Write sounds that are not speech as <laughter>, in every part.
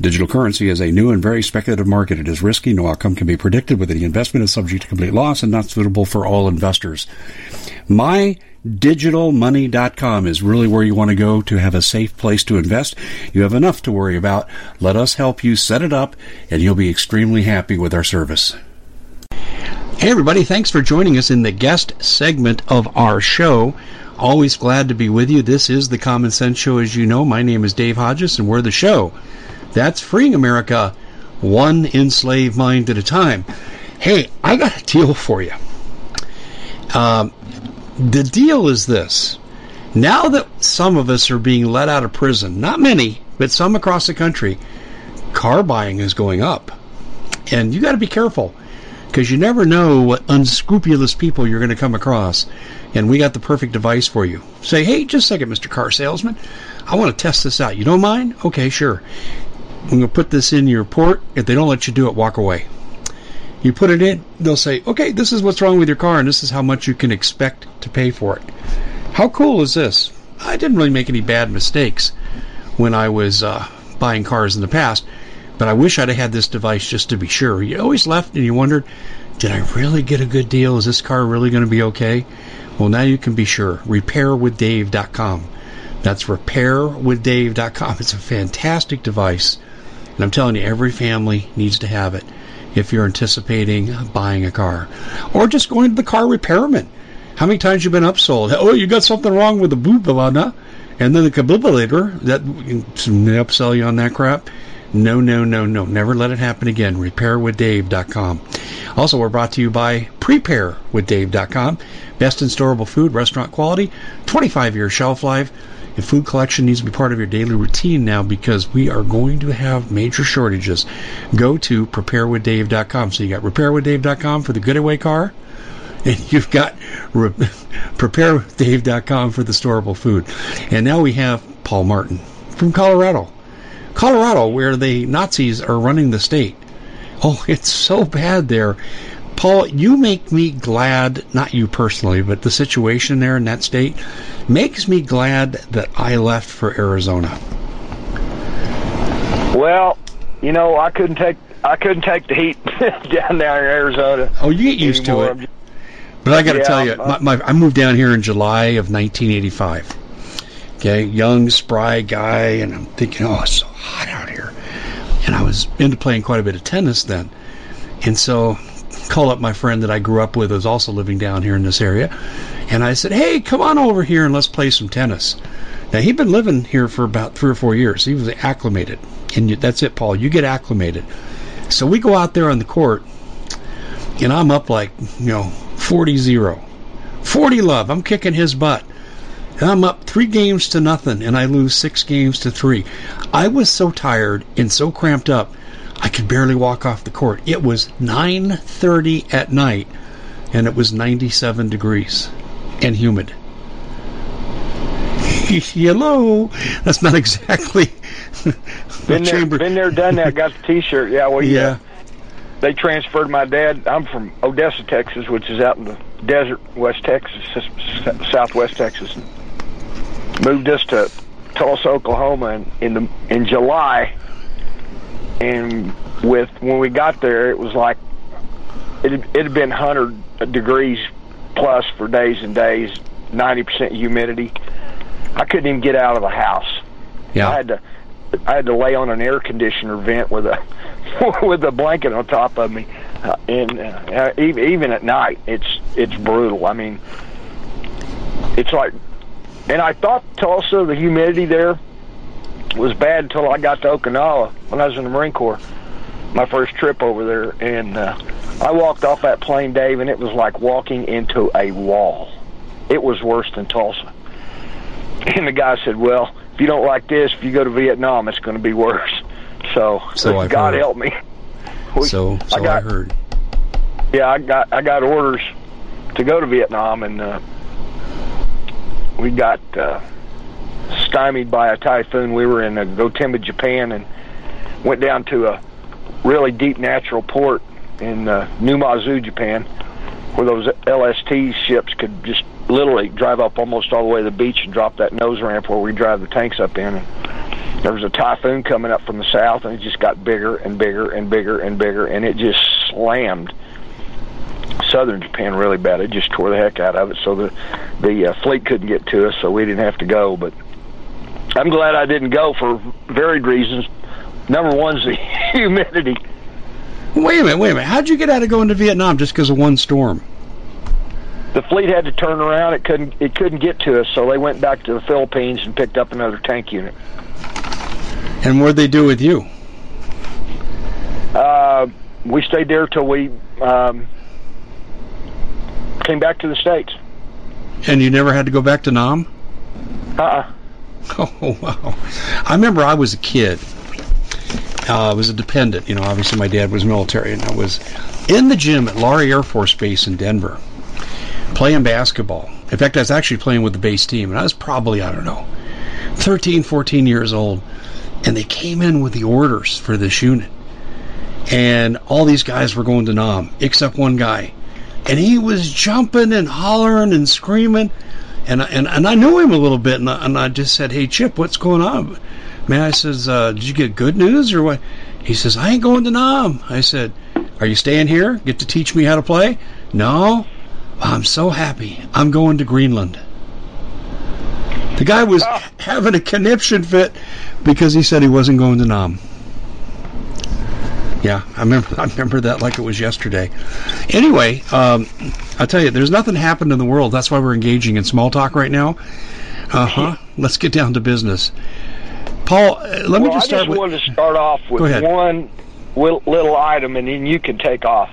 Digital currency is a new and very speculative market. It is risky. No outcome can be predicted. With any investment is subject to complete loss and not suitable for all investors. MyDigitalMoney.com is really where you want to go to have a safe place to invest. You have enough to worry about. Let us help you set it up, and you'll be extremely happy with our service. Hey, everybody. Thanks for joining us in the guest segment of our show. Always glad to be with you. This is the Common Sense Show, as you know. My name is Dave Hodges, and we're the show that's freeing America one enslaved mind at a time. Hey, I got a deal for you. Um, the deal is this. Now that some of us are being let out of prison, not many, but some across the country, car buying is going up. And you got to be careful because you never know what unscrupulous people you're going to come across. And we got the perfect device for you. Say, hey, just a second, Mr. Car Salesman. I want to test this out. You don't mind? Okay, sure. I'm going to put this in your port. If they don't let you do it, walk away. You put it in, they'll say, okay, this is what's wrong with your car, and this is how much you can expect to pay for it. How cool is this? I didn't really make any bad mistakes when I was uh, buying cars in the past, but I wish I'd have had this device just to be sure. You always left and you wondered, did I really get a good deal? Is this car really going to be okay? Well, now you can be sure. RepairWithDave.com. That's RepairWithDave.com. It's a fantastic device and I'm telling you, every family needs to have it if you're anticipating buying a car. Or just going to the car repairman. How many times you been upsold? Oh, you got something wrong with the boobalana, and then the kablibbulator that upsell you on that crap. No, no, no, no. Never let it happen again. RepairWithDave.com. Also, we're brought to you by PrepareWithDave.com. Best in storable food, restaurant quality, 25 year shelf life. Food collection needs to be part of your daily routine now because we are going to have major shortages, go to preparewithdave.com. So you got preparewithdave.com for the getaway car, <laughs> and you've got re- <laughs> preparewithdave.com for the storable food. And now we have Paul Martin from Colorado. Colorado, where the Nazis are running the state. Oh, it's so bad there. Paul, you make me glad, not you personally, but the situation there in that state makes me glad that I left for Arizona. Well, you know, I couldn't take I couldn't take the heat <laughs> down there in Arizona. Oh, you get used anymore. to it. But I got to yeah, tell you, uh, my, my, I moved down here in July of 1985. Okay, young, spry guy, and I'm thinking, oh, it's so hot out here. And I was into playing quite a bit of tennis then. And so call up my friend that I grew up with who's also living down here in this area. And I said, hey, come on over here and let's play some tennis. Now, he'd been living here for about three or four years. He was acclimated. And that's it, Paul. You get acclimated. So we go out there on the court, and I'm up like, you know, 40 0. 40 love. I'm kicking his butt. And I'm up three games to nothing, and I lose six games to three. I was so tired and so cramped up I could barely walk off the court. It was 9:30 at night and it was 97 degrees and humid. <laughs> Hello. That's not exactly <laughs> been there, been there, done that. Got the T-shirt. Yeah, well, yeah. They transferred my dad. I'm from Odessa, Texas, which is out in the desert, West Texas, Southwest Texas. Moved us to Tulsa, Oklahoma, in, in the in July. And with when we got there, it was like it it had been hundred degrees plus for days and days, ninety percent humidity. I couldn't even get out of the house. Yeah, I had to I had to lay on an air conditioner vent with a <laughs> with a blanket on top of me, uh, and uh, even even at night, it's it's brutal. I mean, it's like, and I thought Tulsa, the humidity there was bad until I got to Okinawa when I was in the Marine Corps. My first trip over there, and uh, I walked off that plane, Dave, and it was like walking into a wall. It was worse than Tulsa. And the guy said, "Well, if you don't like this, if you go to Vietnam, it's going to be worse." So, so God heard. help me. We, so, so I, got, I, heard. Yeah, I got I got orders to go to Vietnam, and uh, we got uh, stymied by a typhoon. We were in uh, Gotemba, Japan, and went down to a really deep natural port in uh, Numazu, Japan, where those LST ships could just literally drive up almost all the way to the beach and drop that nose ramp where we drive the tanks up in. And there was a typhoon coming up from the south, and it just got bigger and bigger and bigger and bigger, and it just slammed southern Japan really bad. It just tore the heck out of it. So the the uh, fleet couldn't get to us, so we didn't have to go. But I'm glad I didn't go for varied reasons. Number one's the <laughs> humidity. Wait a minute, wait a minute. How'd you get out of going to Vietnam just because of one storm? The fleet had to turn around. It couldn't. It couldn't get to us, so they went back to the Philippines and picked up another tank unit. And what'd they do with you? Uh, we stayed there till we um, came back to the states. And you never had to go back to Nam? Uh-uh. <laughs> Oh wow! I remember I was a kid. Uh, I was a dependent. You know, obviously my dad was military, and I was in the gym at Lowry Air Force Base in Denver playing basketball. In fact, I was actually playing with the base team, and I was probably I don't know, 13, 14 years old, and they came in with the orders for this unit, and all these guys were going to Nam except one guy and he was jumping and hollering and screaming, and and and I knew him a little bit, and I, and I just said, "Hey Chip, what's going on?" Man, I says, uh, "Did you get good news or what?" He says, "I ain't going to Nam." I said, "Are you staying here? Get to teach me how to play?" No. I'm so happy. I'm going to Greenland. The guy was ah. having a conniption fit because he said he wasn't going to Nam. Yeah, I remember. I remember that like it was yesterday. Anyway, um, I'll tell you, there's nothing happened in the world. That's why we're engaging in small talk right now. Uh huh. Let's get down to business. Paul, uh, let well, me just start. I just with, wanted to start off with one little item, and then you can take off.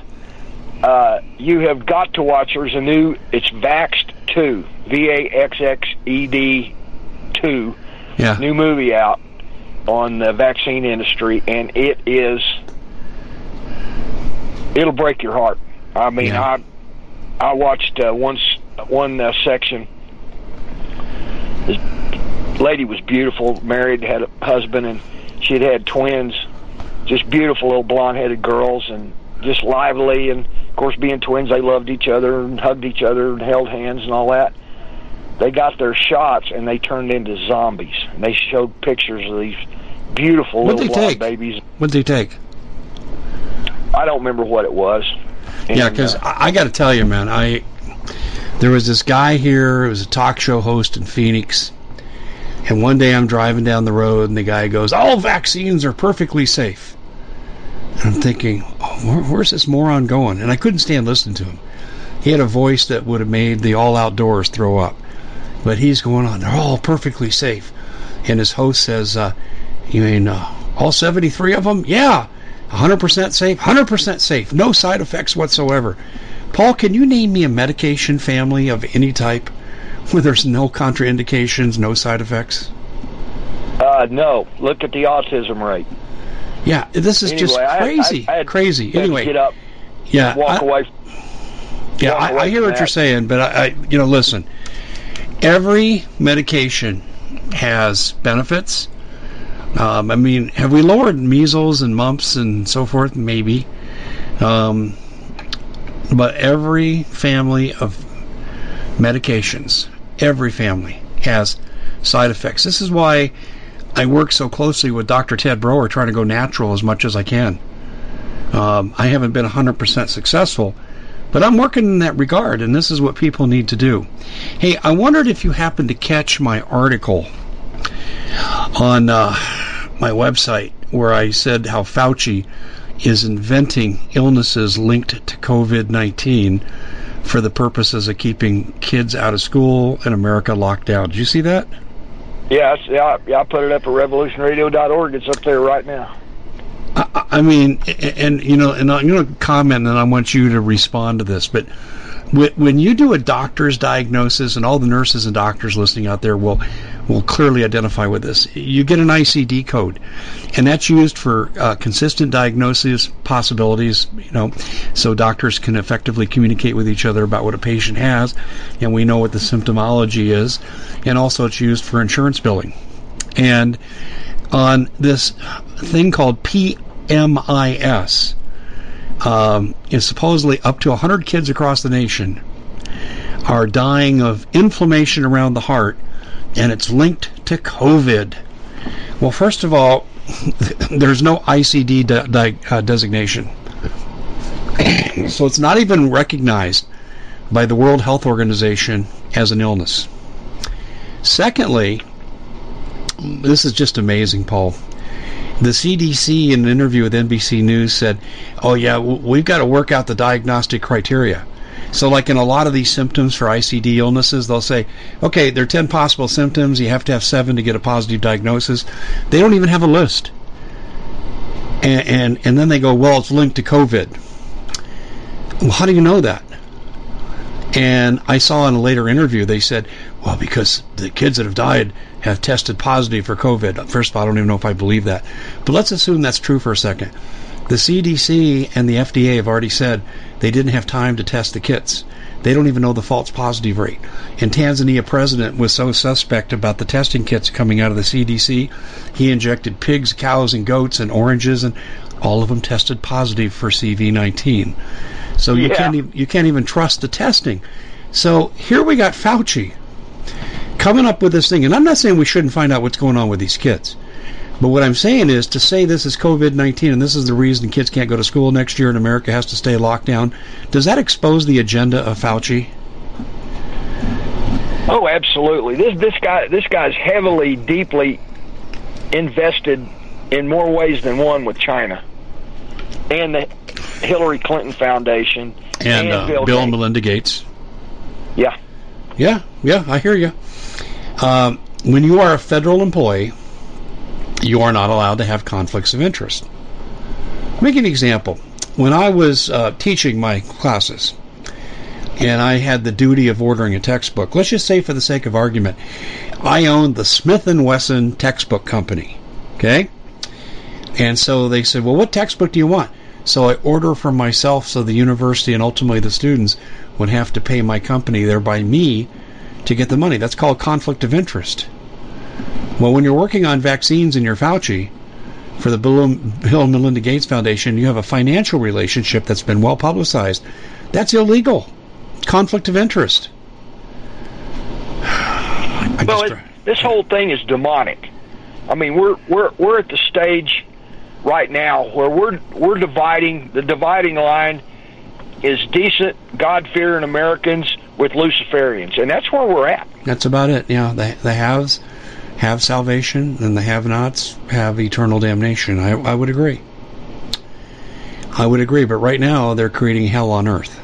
Uh, you have got to watch. There's a new. It's Vaxxed Two. V A X X E D Two. Yeah. New movie out on the vaccine industry, and it is it'll break your heart. I mean, yeah. I I watched uh, one one uh, section. This lady was beautiful, married, had a husband, and she had had twins. Just beautiful little blonde-headed girls, and just lively. And of course, being twins, they loved each other and hugged each other and held hands and all that. They got their shots, and they turned into zombies. And they showed pictures of these beautiful What'd little blonde babies. What'd they take? I don't remember what it was. And, yeah, because uh, I, I got to tell you, man, I there was this guy here. It was a talk show host in Phoenix, and one day I'm driving down the road, and the guy goes, "All vaccines are perfectly safe." And I'm thinking, oh, where, where's this moron going? And I couldn't stand listening to him. He had a voice that would have made the all outdoors throw up. But he's going on, they're all perfectly safe. And his host says, uh, You mean uh, all 73 of them? Yeah. 100% safe, 100% safe, no side effects whatsoever. Paul, can you name me a medication family of any type where there's no contraindications, no side effects? Uh, no. Look at the autism rate. Yeah, this is Anyway, just I- I- crazy, I crazy. Anyway, get up, yeah, walk I- away. Yeah, walk I, away I hear what you're saying, but I, I, you know, listen. Every medication has benefits. Um, I mean, have we lowered measles and mumps and so forth? Maybe. Um, but every family of medications, every family has side effects. This is why I work so closely with Dr. Ted Broer, trying to go natural as much as I can. Um, I haven't been 100% successful, but I'm working in that regard, and this is what people need to do. Hey, I wondered if you happened to catch my article on uh, my website where I said how Fauci is inventing illnesses linked to COVID 19 for the purposes of keeping kids out of school and America locked down. Did you see that? Yeah, I, yeah, yeah, I put it up at revolutionradio.org. It's up there right now. I, I mean, a- and you know, and I'm going to comment, and I want you to respond to this. But when you do a doctor's diagnosis, and all the nurses and doctors listening out there will will clearly identify with this, you get an ICD code, and that's used for uh, consistent diagnosis possibilities. You know, so doctors can effectively communicate with each other about what a patient has, and we know what the symptomology is, and also it's used for insurance billing, and on this thing called PMIS. Um, is supposedly up to 100 kids across the nation are dying of inflammation around the heart, and it's linked to COVID. Well, first of all, <laughs> there's no ICD de- de- uh, designation, so it's not even recognized by the World Health Organization as an illness. Secondly, this is just amazing, Paul. The CDC, in an interview with NBC News, said, "Oh yeah, we've got to work out the diagnostic criteria." So, like in a lot of these symptoms for ICD illnesses, they'll say, "Okay, there are ten possible symptoms. You have to have seven to get a positive diagnosis." They don't even have a list, and and, and then they go, "Well, it's linked to COVID." Well, how do you know that? And I saw in a later interview they said, well, because the kids that have died have tested positive for COVID. First of all, I don't even know if I believe that. But let's assume that's true for a second. The CDC and the FDA have already said they didn't have time to test the kits. They don't even know the false positive rate. And Tanzania president was so suspect about the testing kits coming out of the CDC, he injected pigs, cows, and goats and oranges, and all of them tested positive for CV19. So you Yeah. can't even, you can't even trust the testing. So here we got Fauci coming up with this thing, and I'm not saying we shouldn't find out what's going on with these kids. But what I'm saying is to say this is COVID 19 and this is the reason kids can't go to school next year and America has to stay locked down, does that expose the agenda of Fauci? Oh, absolutely. This this guy this guy's heavily, deeply invested in more ways than one with China, and the Hillary Clinton Foundation, And, uh, Bill, Gates. and Melinda Gates. Yeah, Yeah, yeah, I hear you. Um, when you are a federal employee, you are not allowed to have conflicts of interest. Make an example. When I was uh, teaching my classes, and I had the duty of ordering a textbook. Let's just say, for the sake of argument, I owned the Smith and Wesson textbook company. Okay, and so they said, "Well, what textbook do you want?" So I order for myself, so the university and ultimately the students would have to pay my company, thereby me, to get the money. That's called conflict of interest. Well, when you're working on vaccines and you're Fauci for the Bill and Melinda Gates Foundation, you have a financial relationship that's been well publicized. That's illegal. Conflict of interest. <sighs> I well, it, this whole thing is demonic. I mean, we're we're we're at the stage right now where we're we're dividing the dividing line is decent God fearing Americans with Luciferians, and that's where we're at. That's about it. Yeah, the the haves have salvation, and the have-nots have eternal damnation. I, I would agree. I would agree, but right now they're creating hell on earth.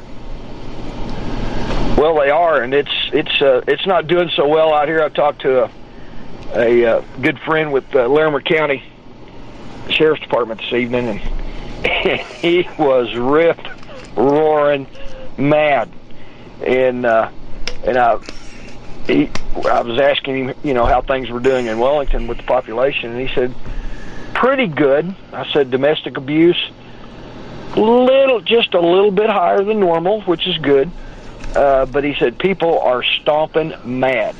Well, they are, and it's it's uh, it's not doing so well out here. I talked to a a uh, good friend with uh, Larimer County Sheriff's Department this evening, and <laughs> he was ripped, roaring, mad, and uh, and I he I was asking him, you know, how things were doing in Wellington with the population, and he said pretty good. I said domestic abuse, little, just a little bit higher than normal, which is good. Uh, but he said people are stomping mad,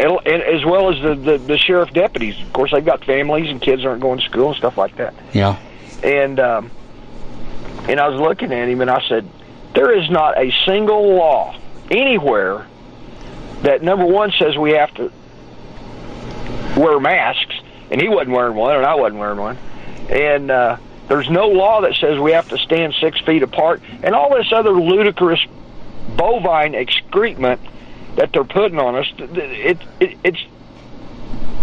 and, and as well as the, the the sheriff deputies. Of course, they've got families and kids aren't going to school and stuff like that. Yeah. And um, and I was looking at him, and I said, there is not a single law anywhere that number one says we have to wear masks, and he wasn't wearing one, and I wasn't wearing one, and uh, there's no law that says we have to stand six feet apart, and all this other ludicrous bovine excrement that they're putting on us. It, it, it's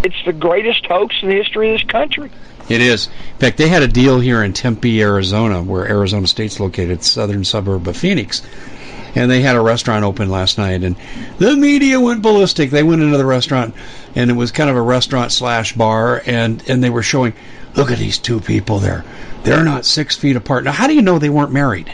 it's the greatest hoax in the history of this country. It is. In fact, they had a deal here in Tempe, Arizona, where Arizona State's located, southern suburb of Phoenix. And they had a restaurant open last night, and the media went ballistic. They went into the restaurant, and it was kind of a restaurant slash bar, and, and they were showing, look at these two people there. They're not six feet apart. Now, how do you know they weren't married?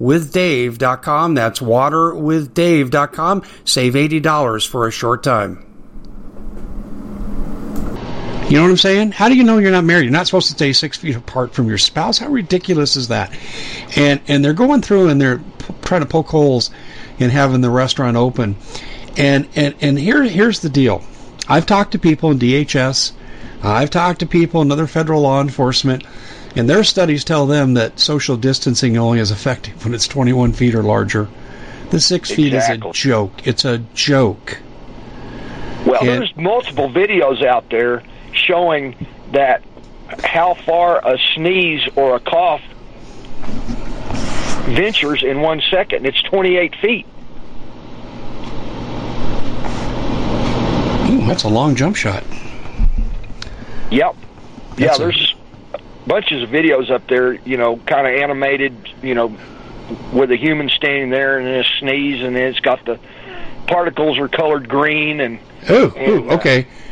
waterwithdave.com. That's waterwithdave.com. Save $80 for a short time. You know what I'm saying? How do you know you're not married? You're not supposed to stay six feet apart from your spouse. How ridiculous is that? And and they're going through and they're p- trying to poke holes in having the restaurant open. And and and here here's the deal. I've talked to people in DHS. I've talked to people in other federal law enforcement and their studies tell them that social distancing only is effective when it's 21 feet or larger. The six exactly. feet is a joke. It's a joke. Well, and, there's multiple videos out there showing that how far a sneeze or a cough ventures in one second. It's 28 feet. Ooh, that's a long jump shot. Yep. That's yeah, there's bunches of videos up there, you know, kind of animated, you know, with a human standing there and a sneeze, and it's got the particles are colored green and. Oh, ooh, okay. Uh,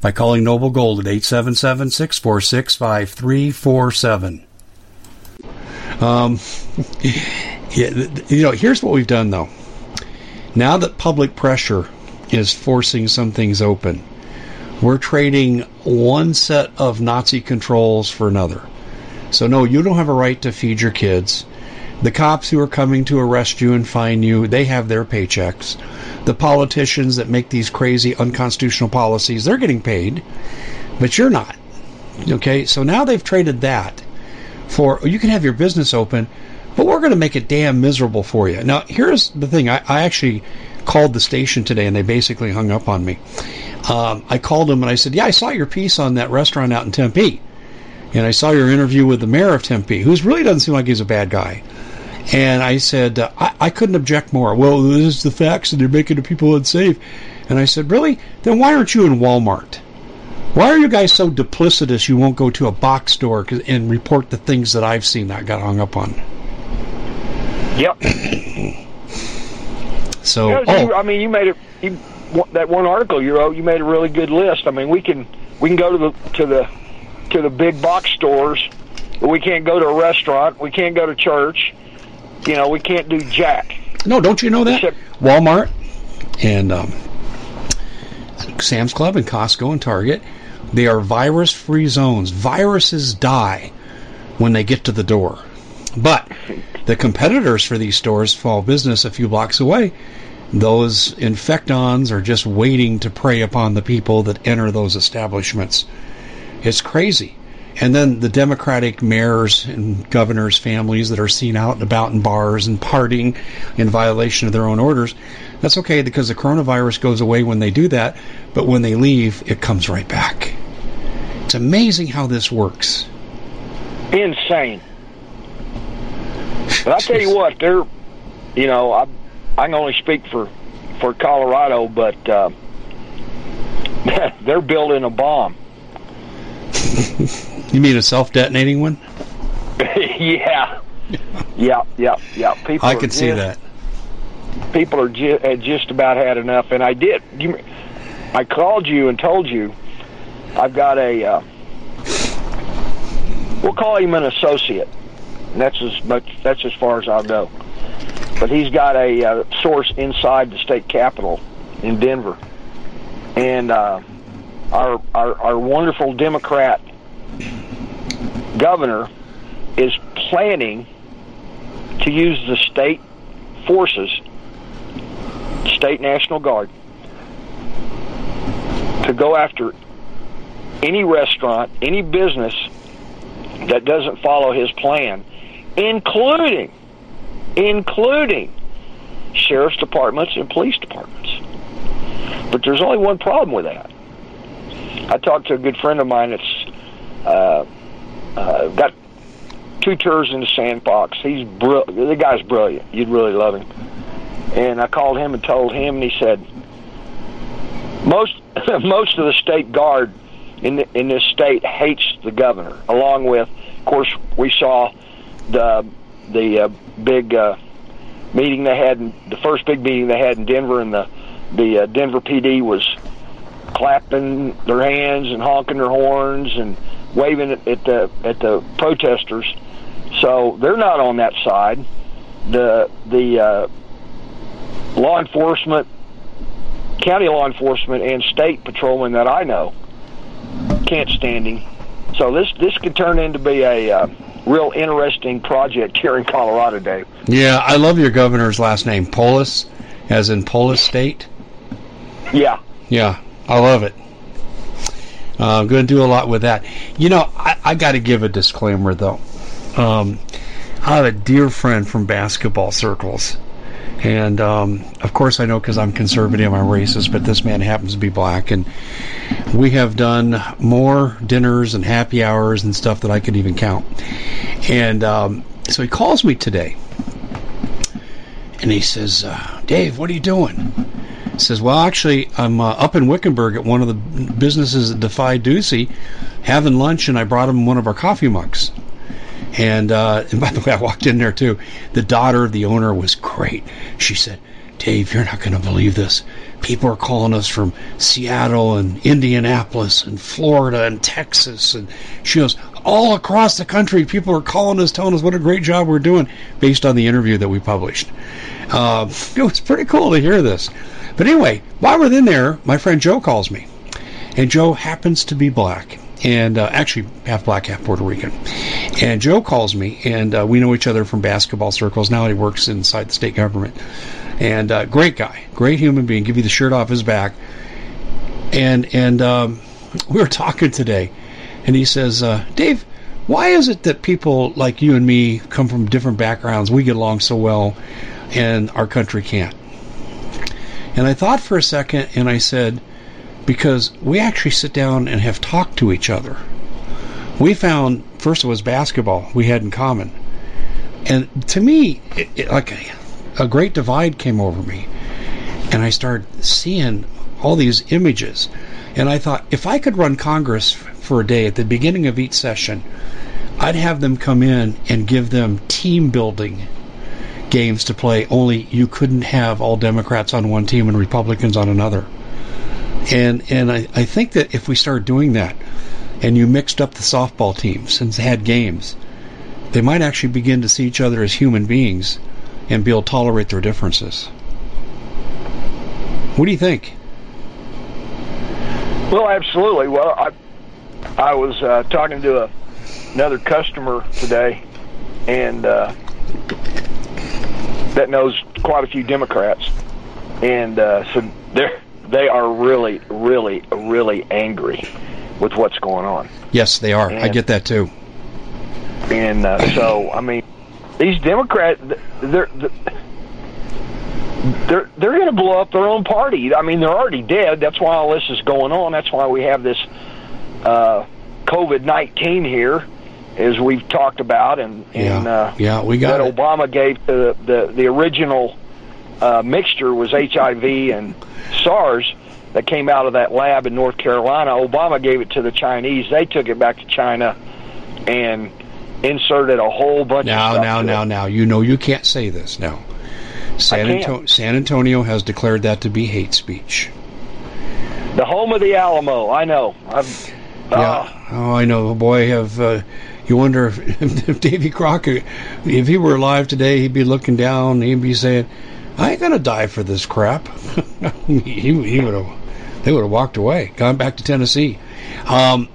by calling Noble Gold at 877 646 5347. Um, yeah, you know, here's what we've done though. Now that public pressure is forcing some things open, we're trading one set of Nazi controls for another. So, no, you don't have a right to feed your kids. The cops who are coming to arrest you and fine you, they have their paychecks. The politicians that make these crazy unconstitutional policies, they're getting paid, but you're not. Okay, so now they've traded that for you can have your business open, but we're going to make it damn miserable for you. Now, here's the thing I, I actually called the station today and they basically hung up on me. Um, I called them and I said, Yeah, I saw your piece on that restaurant out in Tempe. And I saw your interview with the mayor of Tempe, who really doesn't seem like he's a bad guy. And I said, uh, I, I couldn't object more. Well, this is the facts, and they're making the people unsafe. And I said, Really? Then why aren't you in Walmart? Why are you guys so duplicitous you won't go to a box store and report the things that I've seen that I got hung up on? Yep. <coughs> so, You know, oh, you- I mean, you made it. You, that one article you wrote, you made a really good list. I mean, we can we can go to the to the to the big box stores, but we can't go to a restaurant. We can't go to church. You know, we can't do jack. no, don't you know that? Except- Walmart and um, Sam's Club and Costco and Target, they are virus free zones. Viruses die when they get to the door. But the competitors for these stores fall business a few blocks away. Those infectons are just waiting to prey upon the people that enter those establishments. It's crazy. And then the Democratic mayors and governors' families that are seen out and about in bars and partying in violation of their own orders. That's okay because the coronavirus goes away when they do that, but when they leave, it comes right back. It's amazing how this works. Insane. But I tell you <laughs> what, they're, you know, I I can only speak for for Colorado, but uh, <laughs> they're building a bomb. <laughs> You mean a self-detonating one? <laughs> yeah, yeah, yeah, yeah. People I can could see that. people are ju- had just about had enough, and I did. You, I called you and told you I've got a. Uh, we'll call him an associate. And that's as much. That's as far as I'll go. But he's got a uh, source inside the state capitol in Denver, and uh, our, our our wonderful Democrat governor is planning to use the state forces state national guard to go after any restaurant, any business that doesn't follow his plan, including including sheriff's departments and police departments. But there's only one problem with that. I talked to a good friend of mine that's uh, uh, got two tours in the sandbox. He's br- the guy's brilliant. You'd really love him. And I called him and told him, and he said, most <laughs> most of the state guard in the, in this state hates the governor. Along with, of course, we saw the the uh, big uh, meeting they had, in, the first big meeting they had in Denver, and the the uh, Denver PD was clapping their hands and honking their horns and waving at, at the at the protesters. So they're not on that side. The the uh, law enforcement, county law enforcement, and state patrolmen that I know can't stand him. So this this could turn into be a uh, real interesting project here in Colorado, Dave. Yeah, I love your governor's last name, Polis, as in Polis State. Yeah, Yeah, I love it. Uh, I'm going to do a lot with that. You know, I, I got to give a disclaimer though. Um, I have a dear friend from basketball circles, and um, of course I know because I'm conservative, I'm racist, but this man happens to be black, and we have done more dinners and happy hours and stuff that I could even count. And um, so he calls me today, and he says, uh, "Dave, what are you doing?" Says, "Well, actually, I'm uh, up in Wickenburg at one of the businesses that Defy Ducey, having lunch, and I brought him one of our coffee mugs." And, uh, <laughs> and by the way, I walked in there too. The daughter of the owner was great. She said, Dave, you're not going to believe this. People are calling us from Seattle and Indianapolis and Florida and Texas. And she goes, all across the country, people are calling us, telling us what a great job we're doing based on the interview that we published. Uh, <laughs> it was pretty cool to hear this. But anyway, while we're in there, my friend Joe calls me. And Joe happens to be black and uh, actually half black, half Puerto Rican. And Joe calls me, and uh, we know each other from basketball circles. Now he works inside the state government. And uh, great guy, great human being. Give you the shirt off his back. And and um, <laughs> we were talking today, and he says, uh, Dave, why is it that people like you and me come from different backgrounds, we get along so well, and our country can't? And I thought for a second, and I said, because we actually sit down and have talked to each other. We found first it was basketball we had in common, and to me, it, it, like a, a great divide came over me, and I started seeing all these images, and I thought if I could run Congress for a day at the beginning of each session, I'd have them come in and give them team building games to play. Only you couldn't have all Democrats on one team and Republicans on another. And and I, I think that if we start doing that, and you mixed up the softball teams and had games, they might actually begin to see each other as human beings and be able to tolerate their differences. What do you think? Well, absolutely. Well, I I was uh, talking to a, another customer today, and uh, that knows quite a few Democrats, and uh, so they're they are really, really, really angry with what's going on. Yes, they are. And, I get that too. And uh, so, I mean, these Democrats, they're they're they're going to blow up their own party. I mean, they're already dead. That's why all this is going on. That's why we have this uh, COVID nineteen here, as we've talked about, and and yeah, uh, yeah we got that it. Obama gave to the the, the original uh, mixture was HIV and SARS that came out of that lab in North Carolina. Obama gave it to the Chinese. They took it back to China and inserted a whole bunch now, of stuff. Now, now, now, now. You know you can't say this now. San, Anto- San Antonio has declared that to be hate speech. The home of the Alamo. I know. I've, yeah. Uh, oh, I know. Boy, have uh, you wonder if, <laughs> if Davy Crockett, if he were alive today, he'd be looking down. He'd be saying, I ain't gonna die for this crap. <laughs> he, he would have, they would have walked away, gone back to Tennessee. Um,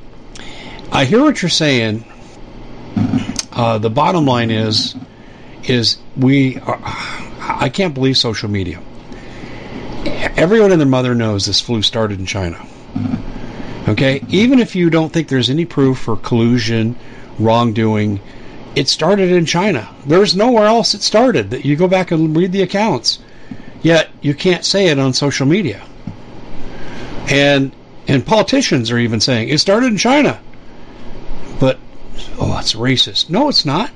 I hear what you're saying. Uh, the bottom line is, is we. Are, I can't believe social media. Everyone and their mother knows this flu started in China. Okay, even if you don't think there's any proof for collusion, wrongdoing, it started in China. There's nowhere else it started. That you go back and read the accounts. Yet you can't say it on social media. And and politicians are even saying it started in China. But oh, it's racist. No, it's not.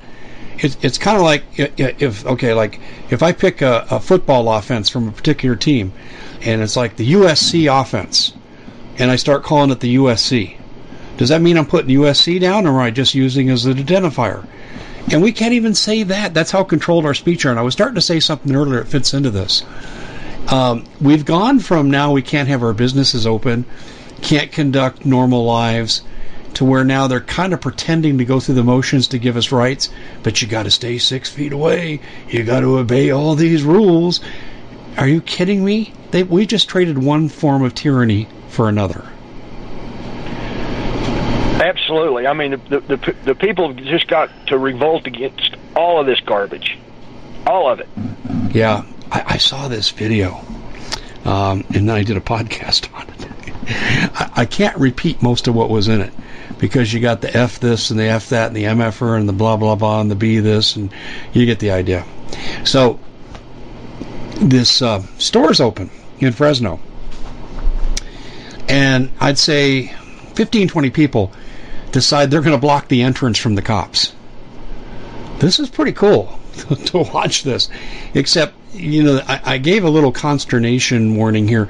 It, it's kind of like if okay, like if I pick a, a football offense from a particular team, and it's like the USC offense, and I start calling it the USC. Does that mean I'm putting USC down, or am I just using as an identifier? And we can't even say that. That's how controlled our speech are. And I was starting to say something earlier that fits into this. Um, we've gone from now we can't have our businesses open, can't conduct normal lives, to where now they're kind of pretending to go through the motions to give us rights, but you got to stay six feet away. You got to obey all these rules. Are you kidding me? They, we just traded one form of tyranny for another. Absolutely. I mean, the, the the people just got to revolt against all of this garbage, all of it. Yeah, I, I saw this video, um, and then I did a podcast on it. I, I can't repeat most of what was in it because you got the F this and the F that and the MFR and the blah blah blah and the B this and you get the idea. So this uh, store's open in Fresno and I'd say 15, 20 people decide they're going to block the entrance from the cops. This is pretty cool <laughs> to watch this. Except, you know, I, I gave a little consternation warning here.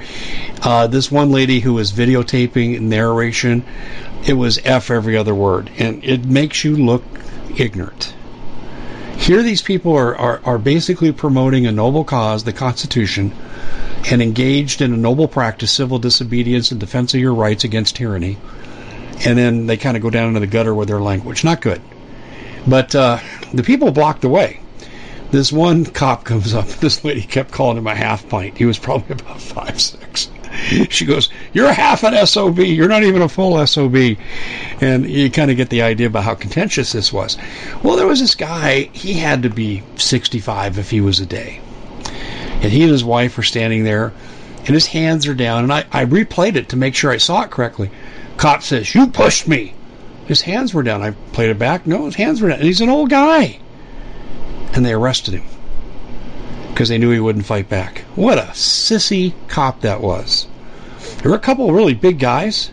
Uh, this one lady who was videotaping narration, it was F every other word, and it makes you look ignorant. Here, these people are, are, are basically promoting a noble cause, the Constitution, and engaged in a noble practice, civil disobedience and defense of your rights against tyranny. And then they kind of go down into the gutter with their language. Not good. But uh, the people blocked the way. This one cop comes up. <laughs> This lady kept calling him a half pint. He was probably <laughs> about five six. She goes, "You're half an sob. You're not even a full sob." And you kind of get the idea about how contentious this was. Well, there was this guy. He had to be 65 if he was a day. And he and his wife were standing there, and his hands are down. And I, I replayed it to make sure I saw it correctly. Cop says, "You pushed me." His hands were down. I played it back. No, his hands were down. And he's an old guy. And they arrested him because they knew he wouldn't fight back. What a sissy cop that was. There were a couple really big guys.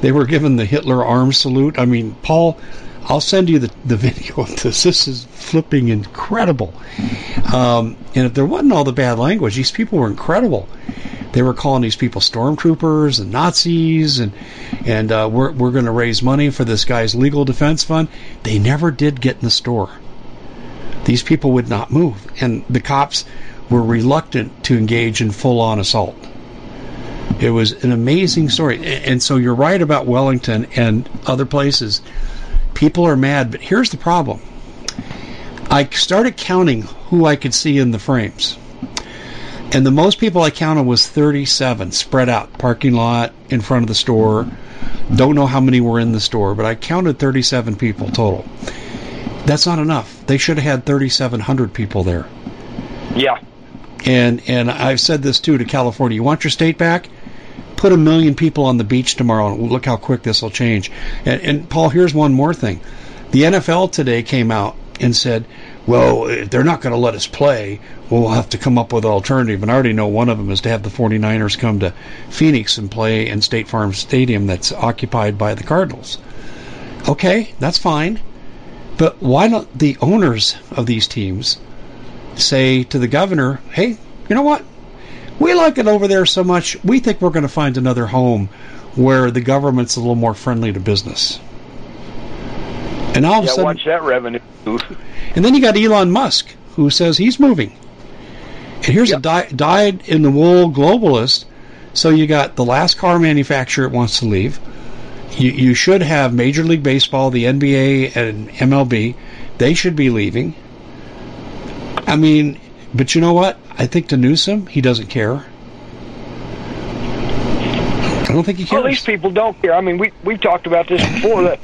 They were given the Hitler arm salute. I mean, Paul, I'll send you the, the <laughs> video of this. This is flipping incredible. Um, and if there wasn't all the bad language, these people were incredible. They were calling these people stormtroopers and Nazis, and and uh, we're we're going to raise money for this guy's legal defense fund. They never did get in the store. These people would not move, and the cops were reluctant to engage in full-on assault. It was an amazing story, and so you're right about Wellington and other places. People are mad, but here's the problem. I started counting who I could see in the frames. And the most people I counted was 37 spread out, parking lot, in front of the store. Don't know how many were in the store, but I counted 37 people total. That's not enough. They should have had 3,700 people there. Yeah. And and I've said this too to California. You want your state back? Put a million people on the beach tomorrow, and look how quick this will change. And, and Paul, here's one more thing. The NFL today came out and said, well, if they're not going to let us play, we'll have to come up with an alternative. And I already know one of them is to have the 49ers come to Phoenix and play in State Farm Stadium that's occupied by the Cardinals. Okay, that's fine. But why don't the owners of these teams say to the governor, hey, you know what? We like it over there so much, we think we're going to find another home where the government's a little more friendly to business. And all of yeah, a sudden, watch that revenue. <laughs> and then you got Elon Musk, who says he's moving. And here's Yep. a di- dyed in the wool globalist. So you got the last car manufacturer that wants to leave. You, you should have Major League Baseball, the NBA, and MLB. They should be leaving. I mean, but you know what? I think to Newsom, he doesn't care. I don't think he cares. Well, these people don't care. I mean, we we talked about this before. That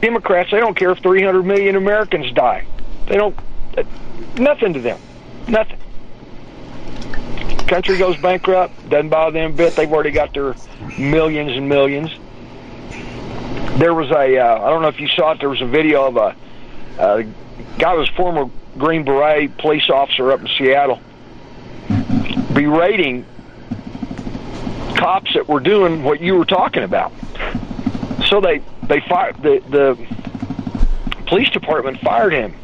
Democrats they don't care if 300 million Americans die. They don't. uh, Nothing to them. Nothing. Country goes bankrupt. Doesn't bother them a bit. They've already got their millions and millions. There was a. Uh, I don't know if you saw it. There was a video of a, a guy was former Green Beret police officer up in Seattle berating cops that were doing what you were talking about. So they they fired the the police department fired him.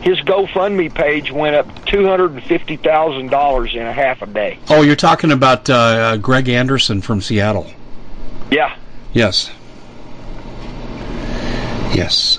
His GoFundMe page went up two hundred and fifty thousand dollars in a half a day. oh, you're talking about uh, Greg Anderson from Seattle. Yeah, Yes. Yes.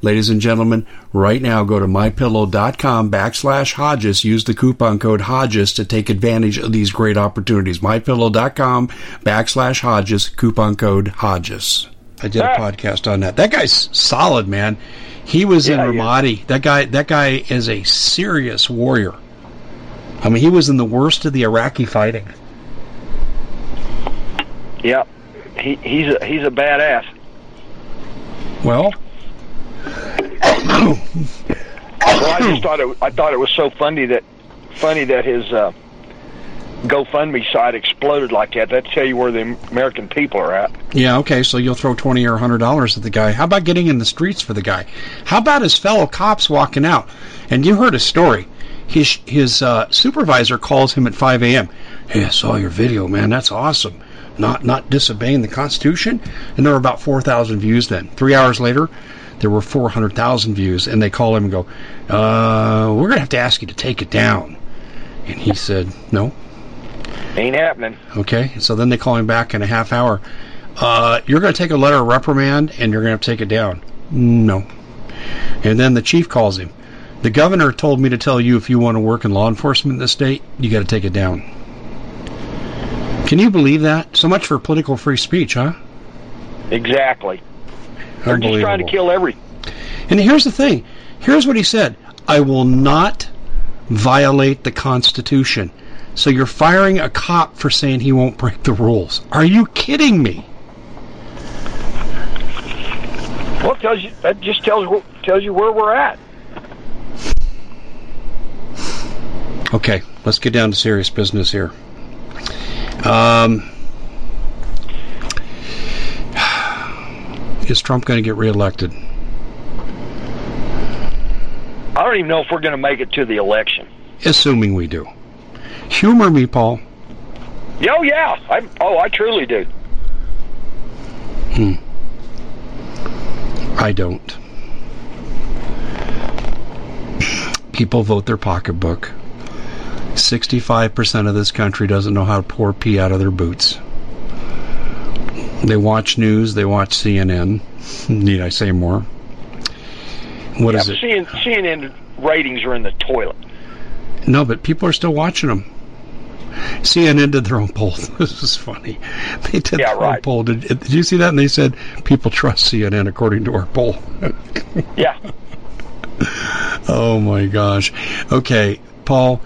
Ladies and gentlemen, right now go to mypillow.com backslash Hodges. Use the coupon code Hodges to take advantage of these great opportunities. Mypillow.com backslash Hodges, coupon code Hodges. I did a Ah. podcast on that. That guy's solid, man. He was in Yeah, he is. Ramadi. That guy that guy is a serious warrior. I mean, he was in the worst of the Iraqi fighting. yeah. He he's a he's a badass. Well, Well, I just thought it I thought it was so funny that funny that his uh, GoFundMe site exploded like that. That tell you where the American people are at. Yeah, okay, so you'll throw twenty or hundred dollars at the guy. How about getting in the streets for the guy? How about his fellow cops walking out? And you heard a story. His his uh, supervisor calls him at five a.m. Hey, I saw your video, man. That's awesome. Not not disobeying the Constitution. And there were about four thousand views then. Three hours later, there were four hundred thousand views, and they call him and go, uh, "We're gonna have to ask you to take it down." And he said, "No, Ain't happening. Okay, so then they call him back in a half hour. Uh, you're going to take a letter of reprimand and you're going to have to take it down. No. And then the chief calls him. The governor told me to tell you if you want to work in law enforcement in the state, you got to take it down. Can you believe that? So much for political free speech, huh? Exactly. They're just trying to kill every. And here's the thing. Here's what he said. I will not violate the Constitution. So you're firing a cop for saying he won't break the rules. Are you kidding me? Well, it tells you that just tells tells you where we're at. Okay, let's get down to serious business here. Um, is Trump going to get reelected? I don't even know if we're going to make it to the election. Assuming we do. Humor me, Paul. Oh yeah, I oh I truly do. Hmm. I don't. People vote their pocketbook. 65% of this country doesn't know how to pour pee out of their boots. They watch news, they watch CNN. Need I say more? What yeah, is it? CNN, CNN ratings are in the toilet. No, but people are still watching them. CNN did their own poll. <laughs> this is funny. They did Yeah, their right. own poll. Did, did you see that? And they said people trust CNN according to our poll. <laughs> Yeah. oh my gosh. Okay, Paul,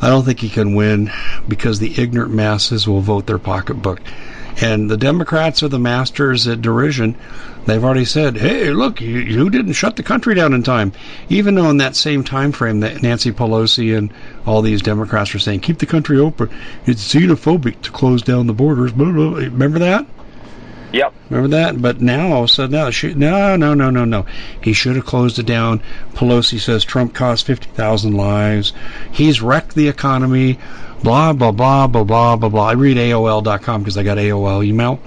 I don't think he can win because the ignorant masses will vote their pocketbook. And the Democrats are the masters at derision. They've already said, "Hey, look, you, you didn't shut the country down in time." Even though in that same time frame that Nancy Pelosi and all these Democrats were saying, "Keep the country open. It's xenophobic to close down the borders." Remember that? Yep. Remember that? But now all of a sudden, now, no, no, no, no, no. He should have closed it down. Pelosi says Trump cost 50,000 lives. He's wrecked the economy. Blah, blah, blah, blah, blah, blah, blah. I read AOL.com because I got AOL email,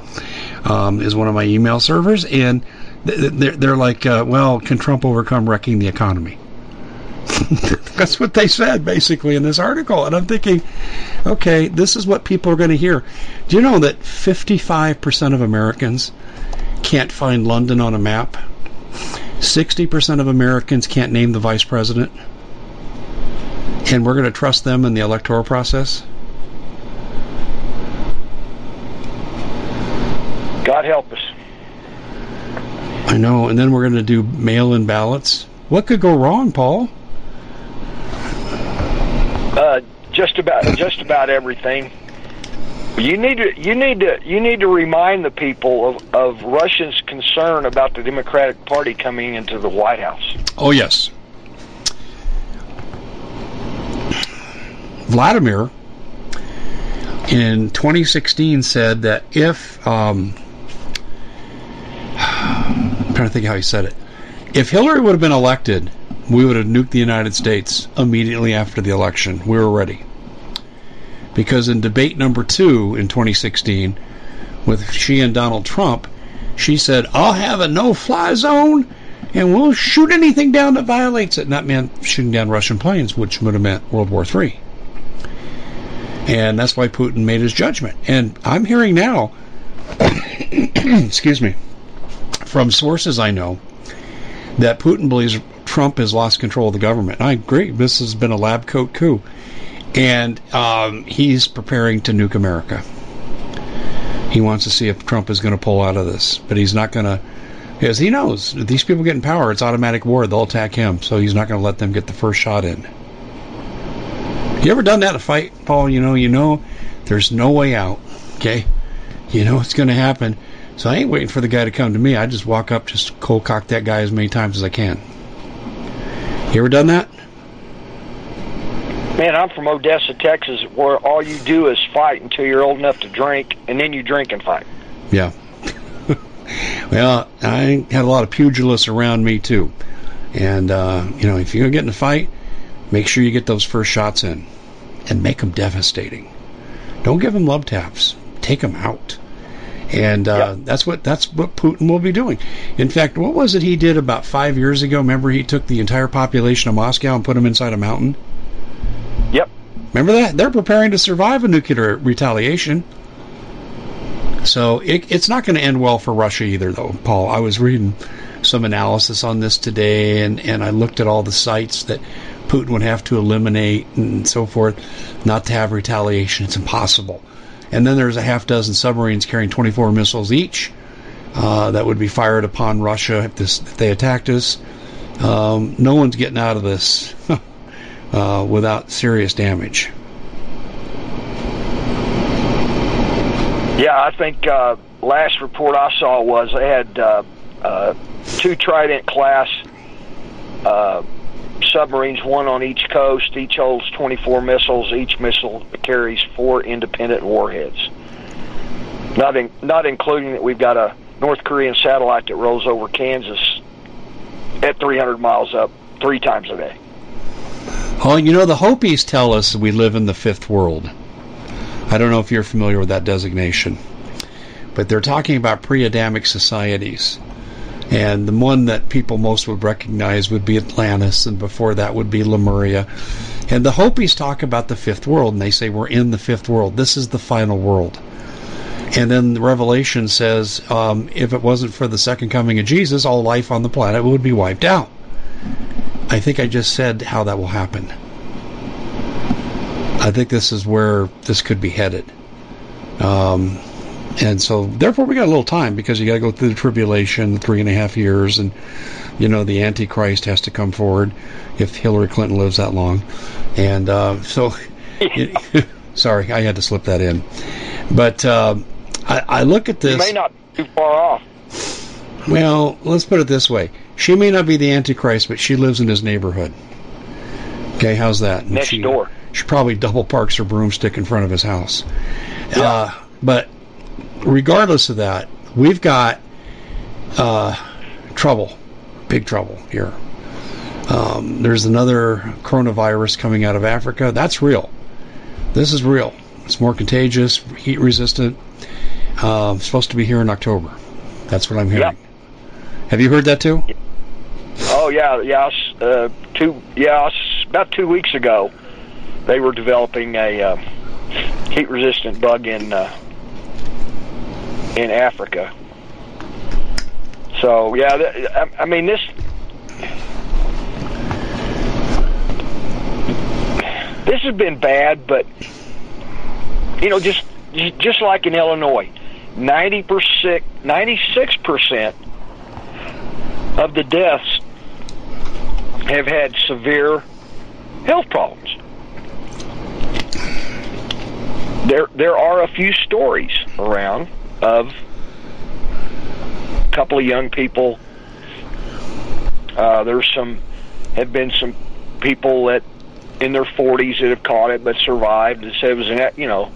um, is one of my email servers. And th- they're, they're like, uh, well, can Trump overcome wrecking the economy? <laughs> That's what they said basically in this article. And I'm thinking, okay, this is what people are going to hear. Do you know that 55% of Americans can't find London on a map? 60% of Americans can't name the vice president? And we're going to trust them in the electoral process? God help us. I know. And then we're going to do mail in ballots? What could go wrong, Paul? Uh, just about just about everything. You need to you need to you need to remind the people of, of Russians' concern about the Democratic Party coming into the White House. Oh, yes. Vladimir in 2016 said that if um, <sighs> I'm trying to think how he said it. If Hillary would have been elected, we would have nuked the United States immediately after the election. We were ready. Because in debate number two in 2016, with she and Donald Trump, she said, I'll have a no fly zone and we'll shoot anything down that violates it. That meant shooting down Russian planes, which would have meant World War III. And that's why Putin made his judgment. And I'm hearing now, <coughs> excuse me, from sources I know, that Putin believes Trump has lost control of the government. I agree. This has been a lab coat coup. And um, he's preparing to nuke America. He wants to see if Trump is going to pull out of this. But he's not going to, because he knows these people get in power, it's automatic war. They'll attack him. So he's not going to let them get the first shot in. You ever done that a fight, Paul? You know, you know, there's no way out. Okay, you know it's going to happen. So I ain't waiting for the guy to come to me. I just walk up, just cold cock that guy as many times as I can. You ever done that? Man, I'm from Odessa, Texas, where all you do is fight until you're old enough to drink, and then you drink and fight. Yeah. <laughs> well, I had a lot of pugilists around me too, and uh, you know, if you're gonna get in a fight, make sure you get those first shots in, and make them devastating. Don't give them love taps. Take them out. And uh, Yep. that's what that's what Putin will be doing. In fact, what was it he did about five years ago? Remember, he took the entire population of Moscow and put them inside a mountain. Yep. Remember that? They're preparing to survive a nuclear retaliation. So it, it's not going to end well for Russia either, though, Paul. I was reading some analysis on this today, and, and I looked at all the sites that Putin would have to eliminate and so forth, not to have retaliation. It's impossible. And then there's a half dozen submarines carrying 24 missiles each uh, that would be fired upon Russia if, this, if they attacked us. Um, no one's getting out of this <laughs> uh, without serious damage. Yeah, I think uh, last report I saw was they had uh, uh, two Trident class uh, submarines, one on each coast. Each holds 24 missiles. Each missile carries four independent warheads. Not in, not including that we've got a North Korean satellite that rolls over Kansas at 300 miles up three times a day. Oh, you know, the Hopis tell us we live in the fifth world. I don't know if you're familiar with that designation, but they're talking about pre Adamic societies. And the one that people most would recognize would be Atlantis, and before that would be Lemuria. And the Hopis talk about the fifth world, and they say we're in the fifth world. This is the final world. And then the Revelation says um, if it wasn't for the second coming of Jesus, all life on the planet would be wiped out. I think I just said how that will happen. I think this is where this could be headed. Um, and so, therefore, we got a little time because you got to go through the tribulation, three and a half years, and you know the Antichrist has to come forward if Hillary Clinton lives that long. And uh, so, <laughs> <laughs> sorry, I had to slip that in. But uh, I, I look at this. You may not be too far off. Well, let's put it this way: she may not be the Antichrist, but she lives in his neighborhood. Okay, how's that? Next she, door. She probably double parks her broomstick in front of his house. Yeah. Uh, but regardless of that, we've got uh, trouble, big trouble here. Um, there's another coronavirus coming out of Africa. That's real. This is real. It's more contagious, heat resistant. Uh, supposed to be here in October. That's what I'm hearing. Have you heard that too? Oh yeah, yeah. Uh, two, yeah. About two weeks ago, they were developing a uh, heat-resistant bug in uh, in Africa. So yeah, I, mean this. This has been bad, but you know, just just like in Illinois, ninety percent, ninety-six percent of the deaths have had severe health problems. There, there are a few stories around of a couple of young people. Uh, there's some, have been some people that in their 40s that have caught it but survived. It said it was an, you know,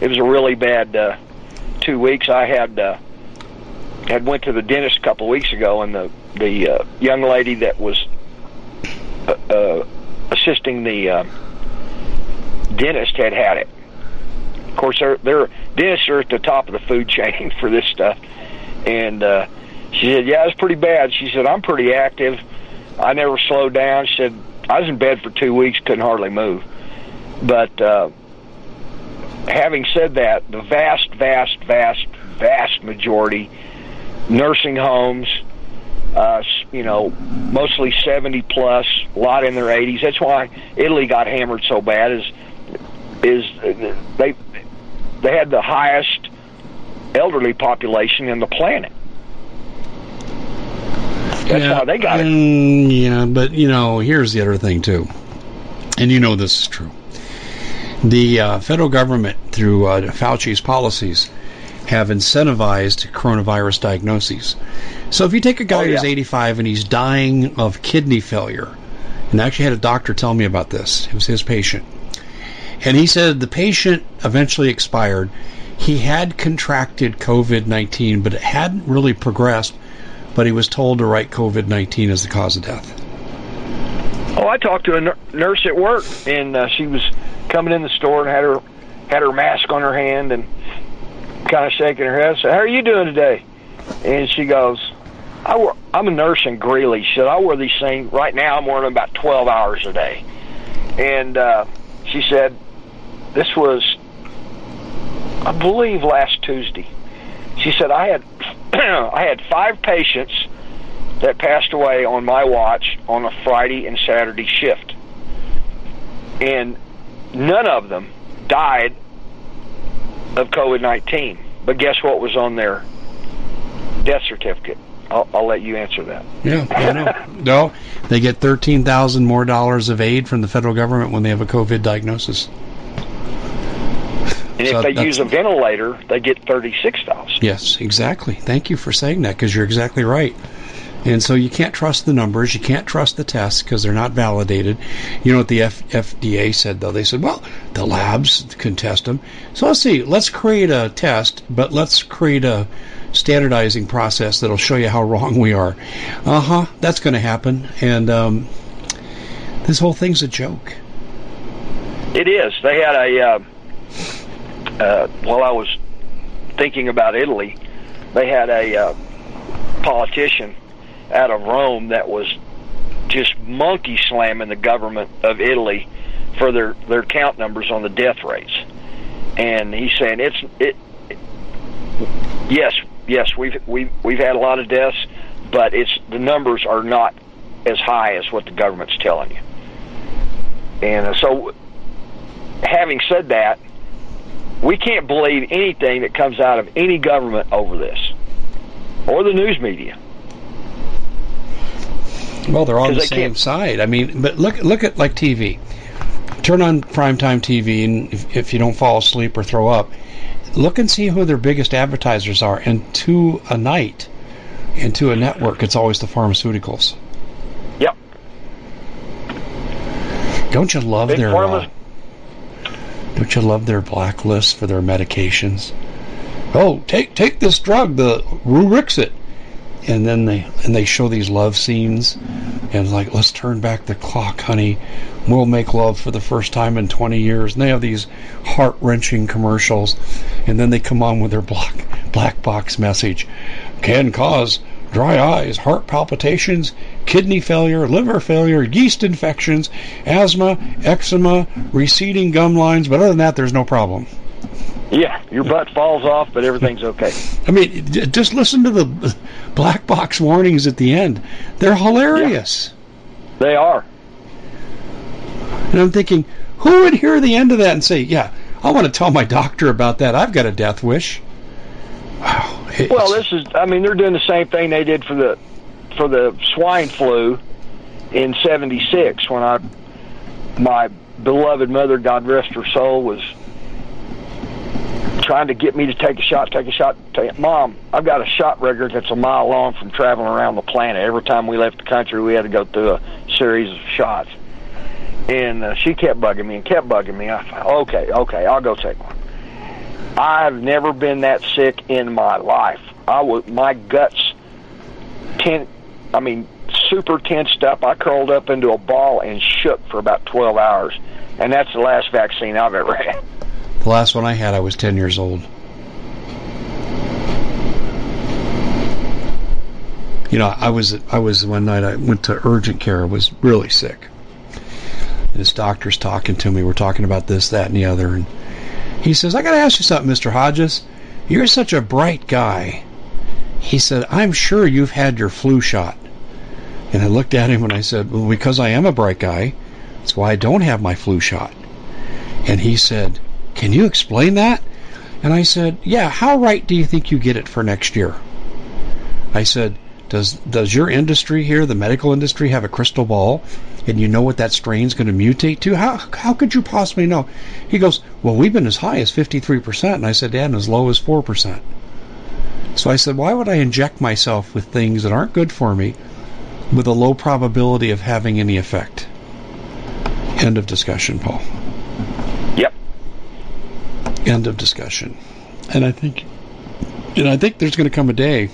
it was a really bad uh, two weeks. I had uh, had went to the dentist a couple of weeks ago, and the the uh, young lady that was uh, uh, assisting the uh, dentist had had it. Of course, they're, they're dentists are at the top of the food chain <laughs> for this stuff, and uh, she said, "Yeah, it's pretty bad." She said, "I'm pretty active. I never slowed down." She said, "I was in bed for two weeks, couldn't hardly move." But uh, having said that, the vast, vast, vast, vast majority nursing homes, uh, you know, mostly 70 plus, a lot in their 80s. That's why Italy got hammered so bad. Is is uh, they they had the highest elderly population in the planet. That's why they got it. Mm, yeah, but you know, here's the other thing too, and you know this is true. The uh, federal government, through uh, Fauci's policies, have incentivized coronavirus diagnoses. So if you take a guy Oh, who's 85 and he's dying of kidney failure, and I actually had a doctor tell me about this, it was his patient. And he said the patient eventually expired. He had contracted COVID 19, but it hadn't really progressed. But he was told to write COVID 19 as the cause of death. Oh, I talked to a nurse at work, and uh, she was coming in the store and had her had her mask on her hand and kind of shaking her head. So, how are you doing today? And she goes, I wor- I'm a nurse in Greeley. She said, I wear these things, right now I'm wearing them about 12 hours a day. And uh, she said, this was, I believe, last Tuesday. She said, I had, <clears throat> I had five patients that passed away on my watch on a Friday and Saturday shift. And none of them died of COVID 19. But guess what was on their death certificate? I'll, I'll let you answer that. Yeah, I know. <laughs> no, they get thirteen thousand more dollars of aid from the federal government when they have a COVID diagnosis. And so if they use a ventilator, they get thirty-six thousand. Yes, exactly. Thank you for saying that because you're exactly right. And so you can't trust the numbers, you can't trust the tests because they're not validated. You know what the F- FDA said though? They said, well, the labs can test them. So let's see, let's create a test, but let's create a standardizing process that'll show you how wrong we are. Uh huh, that's going to happen. And um, this whole thing's a joke. It is. They had a, uh, uh, while I was thinking about Italy, they had a uh, politician out of Rome that was just monkey slamming the government of Italy for their their count numbers on the death rates. And he's saying it's it. Yes, yes, we've we've we've had a lot of deaths, but it's the numbers are not as high as what the government's telling you. And uh, so, having said that, we can't believe anything that comes out of any government over this or the news media. Well, they're on the same side. I mean, but look look at like TV. Turn on primetime TV, and if, if you don't fall asleep or throw up, look and see who their biggest advertisers are. And to a night, and to a network, it's always the pharmaceuticals. Yep. Don't you love Big their? Uh, don't you love their blacklist for their medications? Oh, take take this drug, the Rurixit. And then they and they show these love scenes and like let's turn back the clock honey. We'll make love for the first time in 20 years. And they have these heart-wrenching commercials. And then they come on with their black black box message. Can cause dry eyes heart palpitations kidney failure liver failure yeast infections asthma eczema receding gum lines but other than that there's no problem yeah, your butt falls off, but everything's okay. I mean, just listen to the black box warnings at the end. They're hilarious. Yeah, they are. And I'm thinking, who would hear the end of that and say, "Yeah, I want to tell my doctor about that. I've got a death wish." <sighs> Wow. Well, this is. I mean, they're doing the same thing they did for the for the swine flu in '76 when I my beloved mother, God rest her soul, was trying to get me to take a shot, take a shot. Take Mom, I've got a shot record that's a mile long from traveling around the planet. Every time we left the country, we had to go through a series of shots. And uh, she kept bugging me and kept bugging me. I thought, okay, okay, I'll go take one. I've never been that sick in my life. I was my guts, ten, I mean, super tensed up. I curled up into a ball and shook for about twelve hours, and that's the last vaccine I've ever had. The last one I had, I was 10 years old. You know, I was I was one night I went to urgent care. I was really sick. And this doctor's talking to me. We're talking about this, that, and the other. And he says, "I got to ask you something, Mister Hodges. You're such a bright guy." He said, "I'm sure you've had your flu shot." And I looked at him and I said, "Well, because I am a bright guy, that's why I don't have my flu shot." And he said, can you explain that? And I said, Yeah, how right do you think you get it for next year? I said, Does does your industry here, the medical industry, have a crystal ball and you know what that strain's going to mutate to? How how could you possibly know? He goes, Well, we've been as high as 53%. And I said, Dad, and as low as 4%. So I said, Why would I inject myself with things that aren't good for me with a low probability of having any effect? End of discussion, Paul. Yep. End of discussion. And I think, and I think there's going to come a day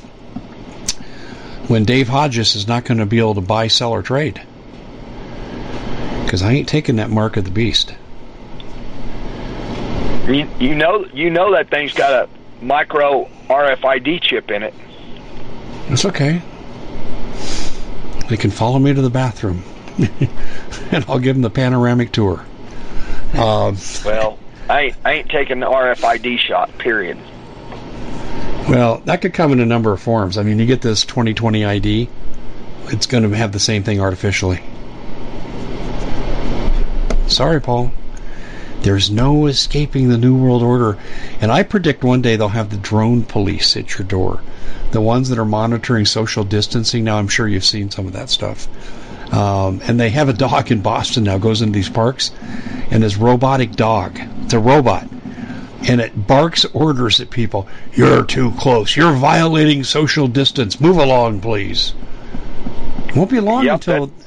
when Dave Hodges is not going to be able to buy, sell, or trade. Because I ain't taking that mark of the beast. You, you know, you know that thing's got a micro RFID chip in it. It's okay. They can follow me to the bathroom, <laughs> and I'll give them the panoramic tour. Um, well, I ain't, I ain't taking the RFID shot. Period. Well, that could come in a number of forms. I mean, you get this 2020 ID, it's going to have the same thing artificially. Sorry, Paul. There's no escaping the New World Order. And I predict one day they'll have the drone police at your door. The ones that are monitoring social distancing. Now, I'm sure you've seen some of that stuff. Um, and they have a dog in Boston now, goes into these parks, and this robotic dog. It's a robot. And it barks orders at people. You're too close. You're violating social distance. Move along, please. It won't be long yep, until that-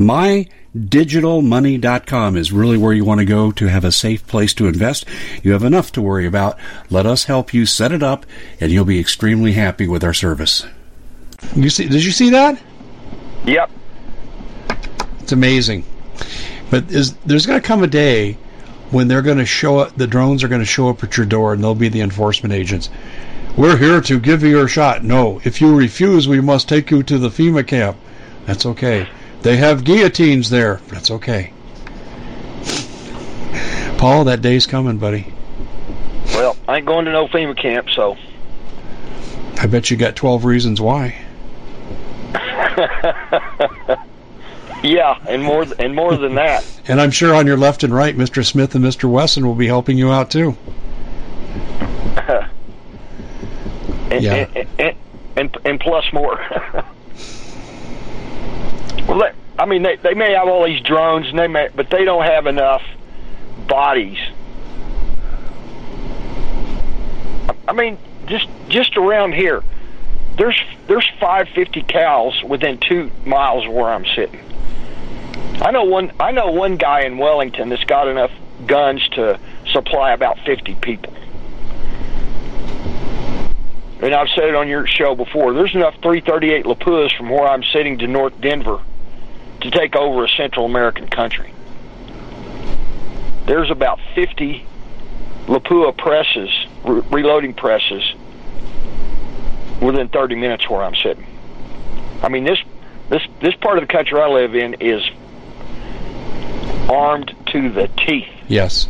My digitalmoney.com is really where you want to go to have a safe place to invest. You have enough to worry about. Let us help you set it up and you'll be extremely happy with our service. You see did you see that? Yep. It's amazing. But is, there's going to come a day when they're going to show up the drones are going to show up at your door and they'll be the enforcement agents. We're here to give you your shot. No, if you refuse, we must take you to the FEMA camp. That's okay. They have guillotines there. That's okay. Paul, that day's coming, buddy. Well, I ain't going to no FEMA camp, so. I bet you got 12 reasons why. <laughs> yeah, and more and more than that. <laughs> and I'm sure on your left and right, Mr. Smith and Mr. Wesson will be helping you out too. <laughs> and, yeah. And, and, and, and plus more. Well, I mean, they they may have all these drones, and they may, but they don't have enough bodies. I mean, just just around here, there's there's 550 cows within two miles of where I'm sitting. I know one I know one guy in Wellington that's got enough guns to supply about 50 people. And I've said it on your show before. There's enough 338 Lapuas from where I'm sitting to North Denver to take over a Central American country. There's about 50 Lapua presses, re- reloading presses, within 30 minutes where I'm sitting. I mean, this this this part of the country I live in is armed to the teeth. Yes.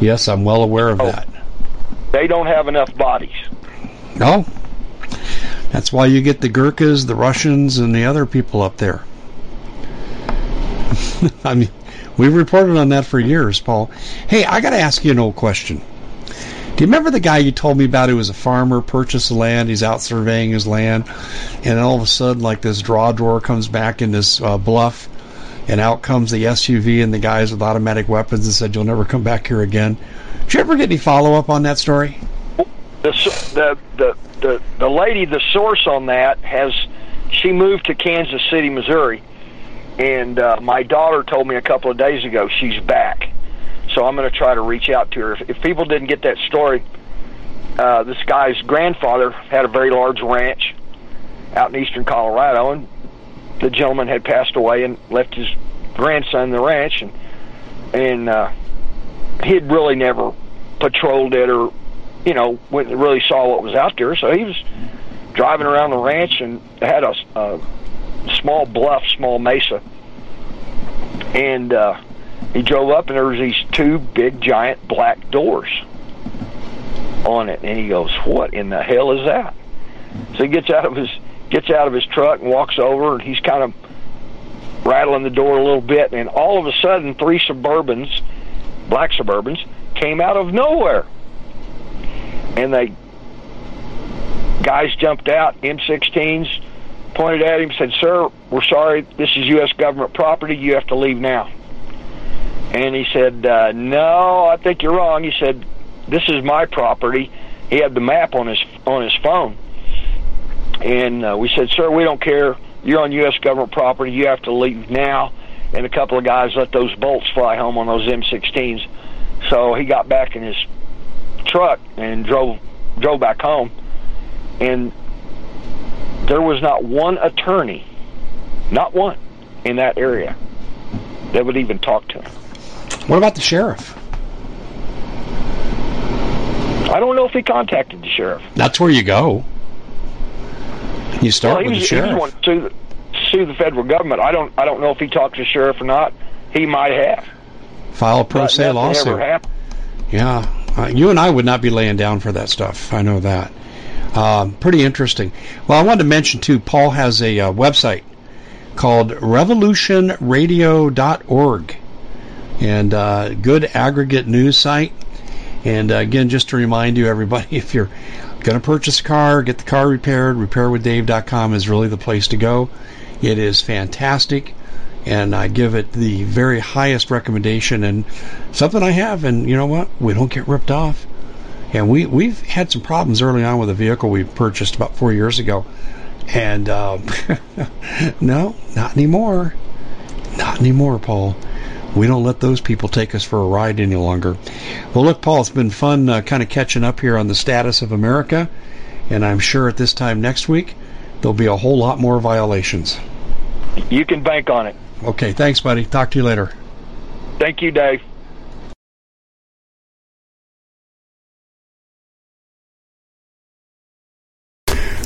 Yes, I'm well aware of oh, that. They don't have enough bodies. No. That's why you get the Gurkhas, the Russians, and the other people up there. <laughs> I mean, we've reported on that for years, Paul. Hey, I got to ask you an old question. Do you remember the guy you told me about who was a farmer, purchased land, he's out surveying his land, and all of a sudden, like this draw drawer comes back in this uh, bluff, and out comes the SUV and the guys with automatic weapons and said, You'll never come back here again. Did you ever get any follow up on that story? The, the, the, the, the lady, the source on that, has she moved to Kansas City, Missouri and uh, my daughter told me a couple of days ago she's back. So I'm going to try to reach out to her. If, if people didn't get that story, uh, this guy's grandfather had a very large ranch out in eastern Colorado, and the gentleman had passed away and left his grandson the ranch, and and uh, he'd really never patrolled it or you know went really saw what was out there. So he was driving around the ranch and had a, a small bluff, small mesa. And uh, he drove up, and there was these two big, giant black doors on it. And he goes, "What in the hell is that?" So he gets out of his gets out of his truck and walks over, and he's kind of rattling the door a little bit, and all of a sudden, three Suburbans, black Suburbans, came out of nowhere, and they guys jumped out, M16s, pointed at him, said, "Sir, we're sorry. This is U.S. government property. You have to leave now." And he said, uh, "No, I think you're wrong." He said, "This is my property." He had the map on his on his phone, and uh, we said, "Sir, we don't care. You're on U.S. government property. You have to leave now." And a couple of guys let those bolts fly home on those M16s. So he got back in his truck and drove drove back home. And there was not one attorney, not one, in that area that would even talk to him. What about the sheriff? I don't know if he contacted the sheriff. That's where you go. You start well, with the sheriff. He wanted to sue the, federal government. I don't. I don't know if he talked to the sheriff or not. He might have. File a pro But se lawsuit. Yeah, uh, you and I would not be laying down for that stuff. I know that. Um, pretty interesting. Well, I wanted to mention too. Paul has a uh, website called RevolutionRadio.org, and uh, good aggregate news site. And uh, again, just to remind you, everybody, <laughs> if you're going to purchase a car, get the car repaired, repairwithdave.com is really the place to go. It is fantastic, and I give it the very highest recommendation and something I have. And you know what? We don't get ripped off. And we we've had some problems early on with a vehicle we purchased about four years ago, and um, <laughs> no, not anymore. Not anymore, Paul. We don't let those people take us for a ride any longer. Well, look, Paul, it's been fun uh, kind of catching up here on the status of America, and I'm sure at this time next week there'll be a whole lot more violations. You can bank on it. Okay, thanks, buddy. Talk to you later. Thank you, Dave.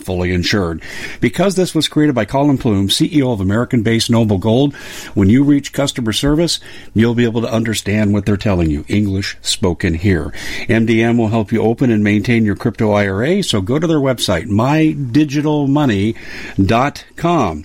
fully insured. Because this was created by Collin Plume, CEO of American based Noble Gold, when you reach customer service, you'll be able to understand what they're telling you. English spoken here. MDM will help you open and maintain your crypto IRA, so go to their website, mydigitalmoney.com.